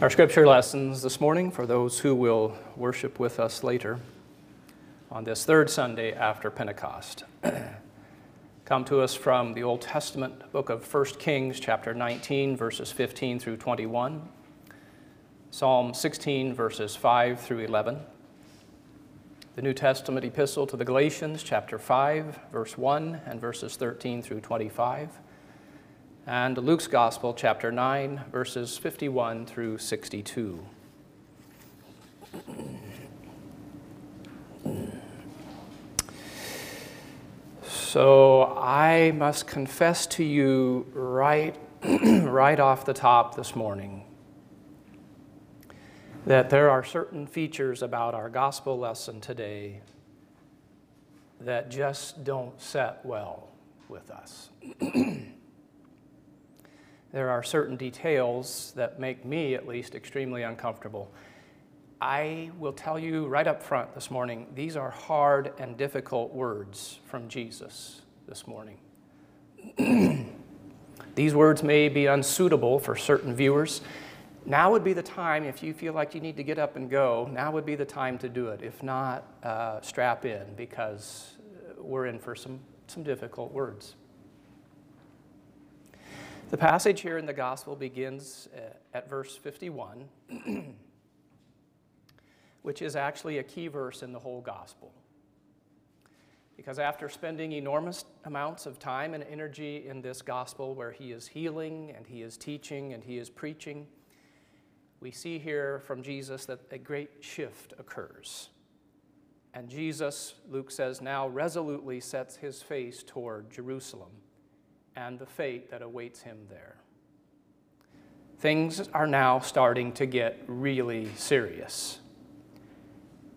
Our scripture lessons this morning for those who will worship with us later on this third Sunday after Pentecost. Come to us from the Old Testament book of 1 Kings, chapter 19, verses 15 through 21, Psalm 16, verses 5 through 11, the New Testament epistle to the Galatians, chapter 5, verse 1, and verses 13 through 25 and Luke's Gospel, chapter 9, verses 51 through 62. So I must confess to you right, right off the top this morning that there are certain features about our gospel lesson today that just don't set well with us. there are certain details that make me, at least, extremely uncomfortable. I will tell you right up front this morning, these are hard and difficult words from Jesus this morning. these words may be unsuitable for certain viewers. Now would be the time, if you feel like you need to get up and go, now would be the time to do it. If not, uh, strap in because we're in for some, some difficult words. The passage here in the gospel begins uh, at verse 51, which is actually a key verse in the whole gospel. Because after spending enormous amounts of time and energy in this gospel where he is healing and he is teaching and he is preaching, we see here from Jesus that a great shift occurs. And Jesus, Luke says, now resolutely sets his face toward Jerusalem and the fate that awaits him there. Things are now starting to get really serious.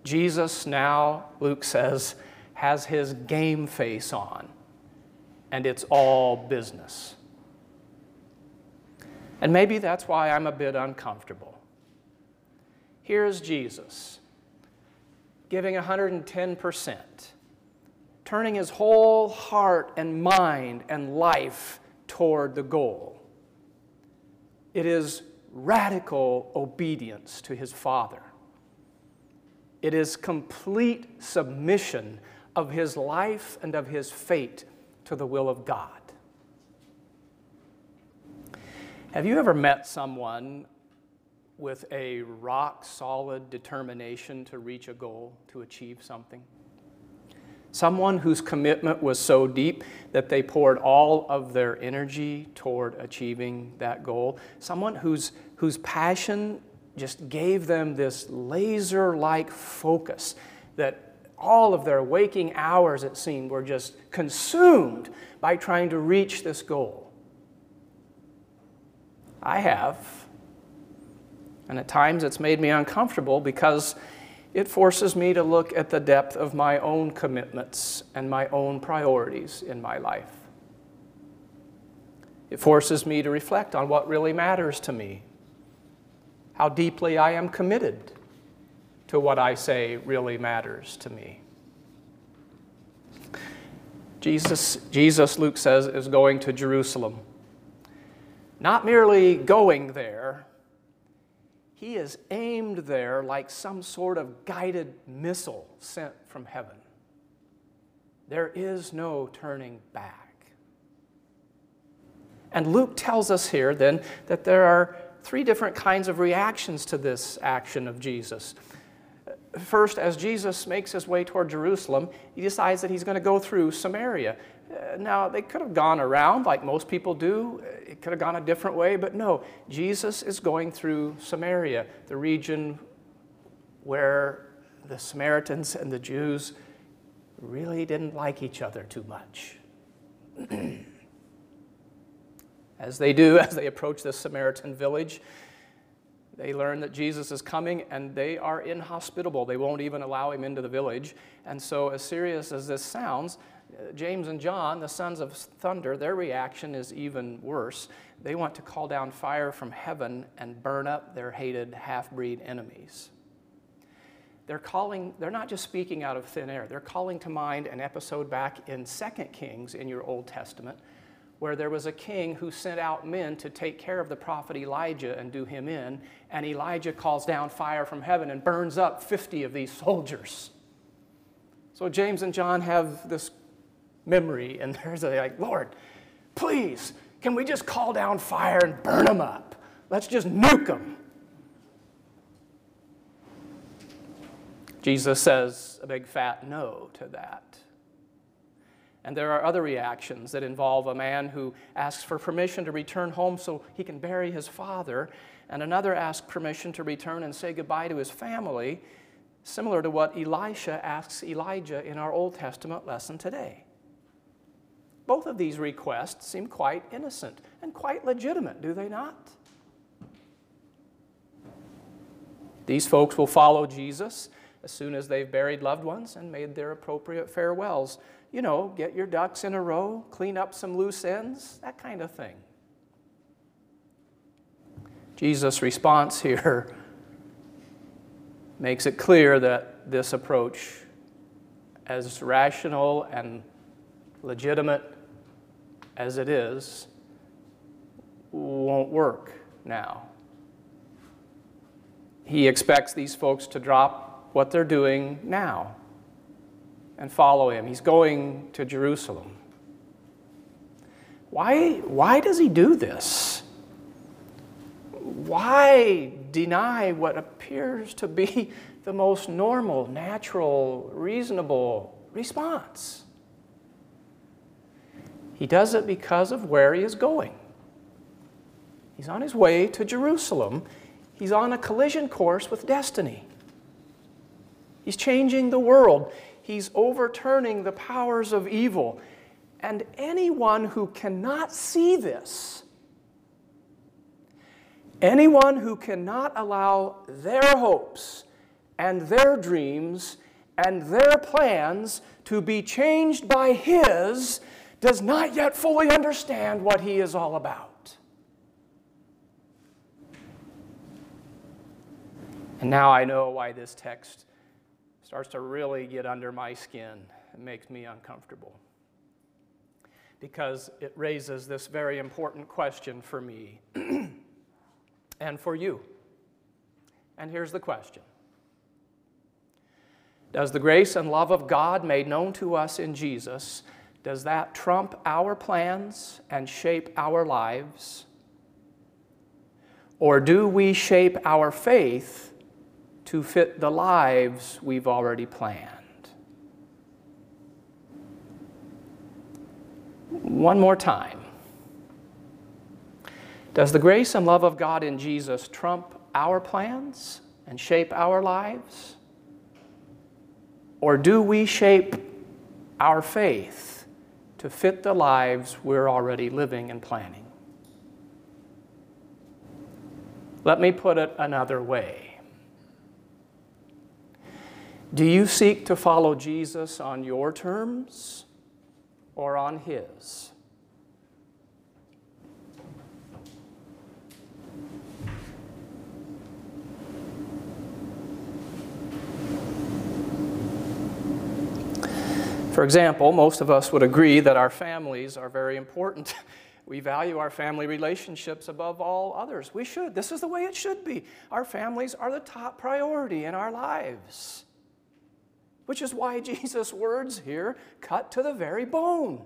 Jesus now, Luke says, has his game face on, and it's all business. And maybe that's why I'm a bit uncomfortable. Here's Jesus giving 110% turning his whole heart and mind and life toward the goal. It is radical obedience to his Father. It is complete submission of his life and of his fate to the will of God. Have you ever met someone with a rock solid determination to reach a goal, to achieve something? Someone whose commitment was so deep that they poured all of their energy toward achieving that goal. Someone whose, whose passion just gave them this laser like focus that all of their waking hours, it seemed, were just consumed by trying to reach this goal. I have. And at times it's made me uncomfortable because it forces me to look at the depth of my own commitments and my own priorities in my life. It forces me to reflect on what really matters to me, how deeply I am committed to what I say really matters to me. Jesus, Jesus, Luke says, is going to Jerusalem. Not merely going there, he is aimed there like some sort of guided missile sent from heaven. There is no turning back. And Luke tells us here then that there are three different kinds of reactions to this action of Jesus. First, as Jesus makes his way toward Jerusalem, he decides that he's going to go through Samaria. Uh, now, they could have gone around like most people do. It could have gone a different way, but no. Jesus is going through Samaria, the region where the Samaritans and the Jews really didn't like each other too much. as they do, as they approach this Samaritan village, they learn that Jesus is coming and they are inhospitable. They won't even allow him into the village. And so, as serious as this sounds, James and John, the sons of thunder, their reaction is even worse. They want to call down fire from heaven and burn up their hated half breed enemies. They're calling, they're not just speaking out of thin air, they're calling to mind an episode back in 2 Kings in your Old Testament where there was a king who sent out men to take care of the prophet Elijah and do him in, and Elijah calls down fire from heaven and burns up 50 of these soldiers. So James and John have this memory, and they're like, Lord, please, can we just call down fire and burn them up? Let's just nuke them. Jesus says a big fat no to that. And there are other reactions that involve a man who asks for permission to return home so he can bury his father, and another asks permission to return and say goodbye to his family, similar to what Elisha asks Elijah in our Old Testament lesson today. Both of these requests seem quite innocent and quite legitimate, do they not? These folks will follow Jesus as soon as they've buried loved ones and made their appropriate farewells you know, get your ducks in a row, clean up some loose ends, that kind of thing. Jesus' response here makes it clear that this approach, as rational and legitimate as it is, won't work now. He expects these folks to drop what they're doing now and follow him. He's going to Jerusalem. Why, why does he do this? Why deny what appears to be the most normal, natural, reasonable response? He does it because of where he is going. He's on his way to Jerusalem. He's on a collision course with destiny. He's changing the world. He's overturning the powers of evil. And anyone who cannot see this, anyone who cannot allow their hopes and their dreams and their plans to be changed by His, does not yet fully understand what He is all about. And now I know why this text starts to really get under my skin and makes me uncomfortable. Because it raises this very important question for me and for you. And here's the question Does the grace and love of God made known to us in Jesus, does that trump our plans and shape our lives? Or do we shape our faith to fit the lives we've already planned. One more time. Does the grace and love of God in Jesus trump our plans and shape our lives? Or do we shape our faith to fit the lives we're already living and planning? Let me put it another way. Do you seek to follow Jesus on your terms or on His? For example, most of us would agree that our families are very important. We value our family relationships above all others. We should. This is the way it should be. Our families are the top priority in our lives which is why Jesus' words here cut to the very bone.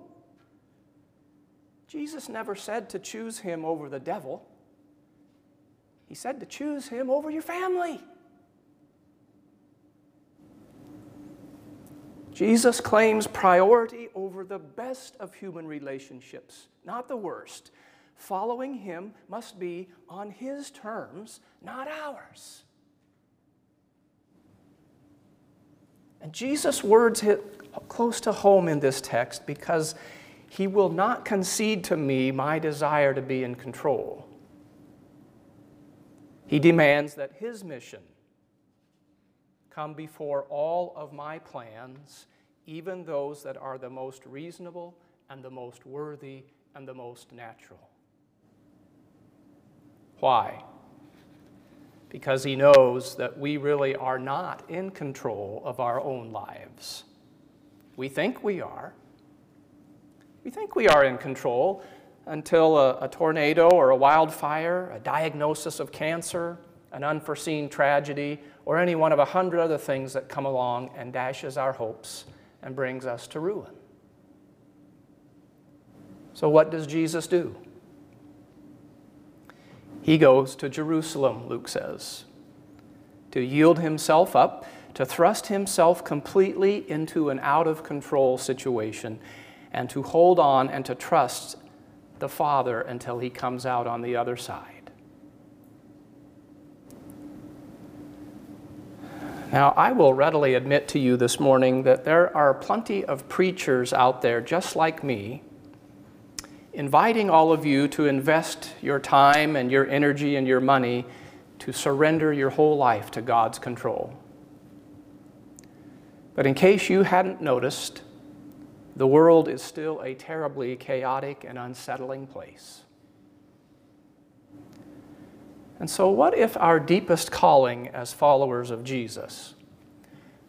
Jesus never said to choose him over the devil, he said to choose him over your family. Jesus claims priority over the best of human relationships, not the worst. Following him must be on his terms, not ours. And Jesus' words hit close to home in this text because he will not concede to me my desire to be in control. He demands that his mission come before all of my plans, even those that are the most reasonable and the most worthy and the most natural. Why? because he knows that we really are not in control of our own lives. We think we are. We think we are in control, until a, a, tornado or a wildfire, a diagnosis of cancer, an unforeseen tragedy, or any one of a hundred other things that come along and dashes our hopes and brings us to ruin. So, what does Jesus do? He goes to Jerusalem, Luke says, to yield himself up, to thrust himself completely into an out of control situation, and to hold on and to trust the Father until he comes out on the other side. Now, I will readily admit to you this morning that there are plenty of preachers out there just like me inviting all of you to invest your time and your energy and your money to surrender your whole life to God's control. But in case you hadn't noticed, the world is still a terribly chaotic and unsettling place. And so, what if our deepest calling as followers of Jesus,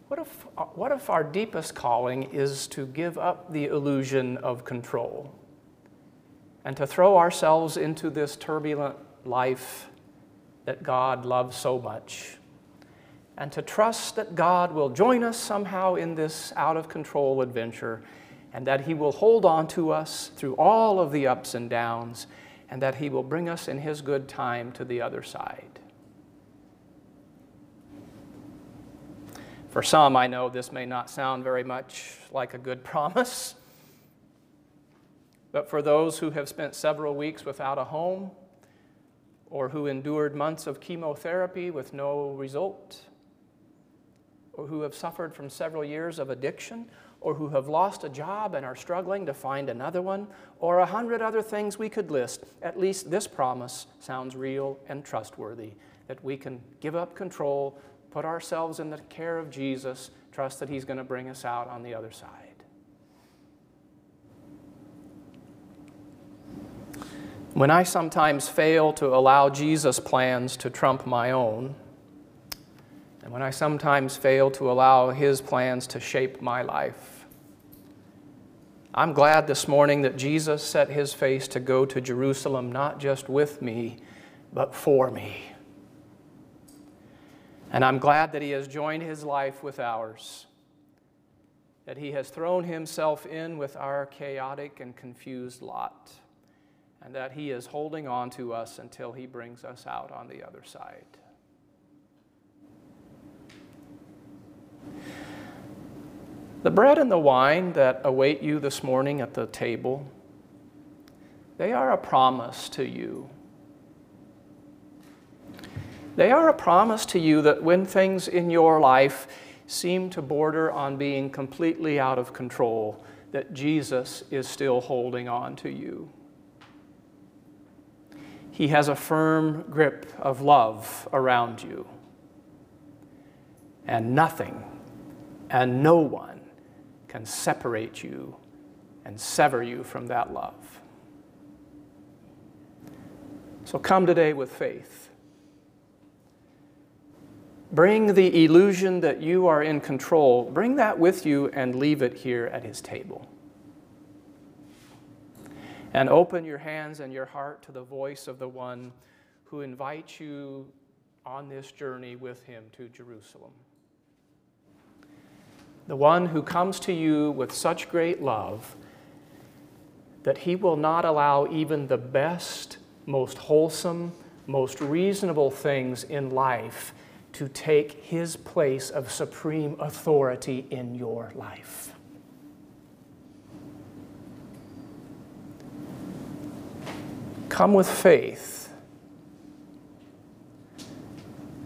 what if, what if our deepest calling is to give up the illusion of control? and to throw ourselves into this turbulent life that God loves so much, and to trust that God will join us somehow in this out of control adventure, and that He will hold on to us through all of the ups and downs, and that He will bring us in His good time to the other side. For some, I know this may not sound very much like a good promise. But for those who have spent several weeks without a home, or who endured months of chemotherapy with no result, or who have suffered from several years of addiction, or who have lost a job and are struggling to find another one, or a hundred other things we could list, at least this promise sounds real and trustworthy that we can give up control, put ourselves in the care of Jesus, trust that He's going to bring us out on the other side. When I sometimes fail to allow Jesus' plans to trump my own, and when I sometimes fail to allow His plans to shape my life, I'm glad this morning that Jesus set His face to go to Jerusalem not just with me, but for me. And I'm glad that He has joined His life with ours, that He has thrown Himself in with our chaotic and confused lot and that He is holding on to us until He brings us out on the other side. The bread and the wine that await you this morning at the table, they are a promise to you. They are a promise to you that when things in your life seem to border on being completely out of control, that Jesus is still holding on to you. He has a firm grip of love around you. And nothing and no one can separate you and sever you from that love. So come today with faith. Bring the illusion that you are in control, bring that with you and leave it here at his table and open your hands and your heart to the voice of the one who invites you on this journey with him to Jerusalem. The one who comes to you with such great love that he will not allow even the best, most wholesome, most reasonable things in life to take his place of supreme authority in your life. Come with faith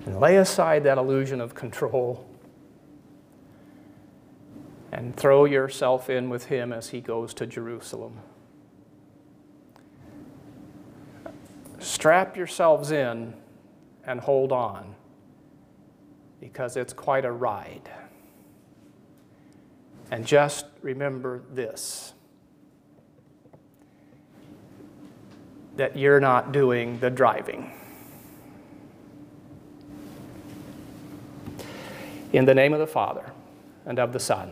and lay aside that illusion of control and throw yourself in with him as he goes to Jerusalem. Strap yourselves in and hold on because it's quite a ride. And just remember this that you're not doing the driving. In the name of the Father, and of the Son,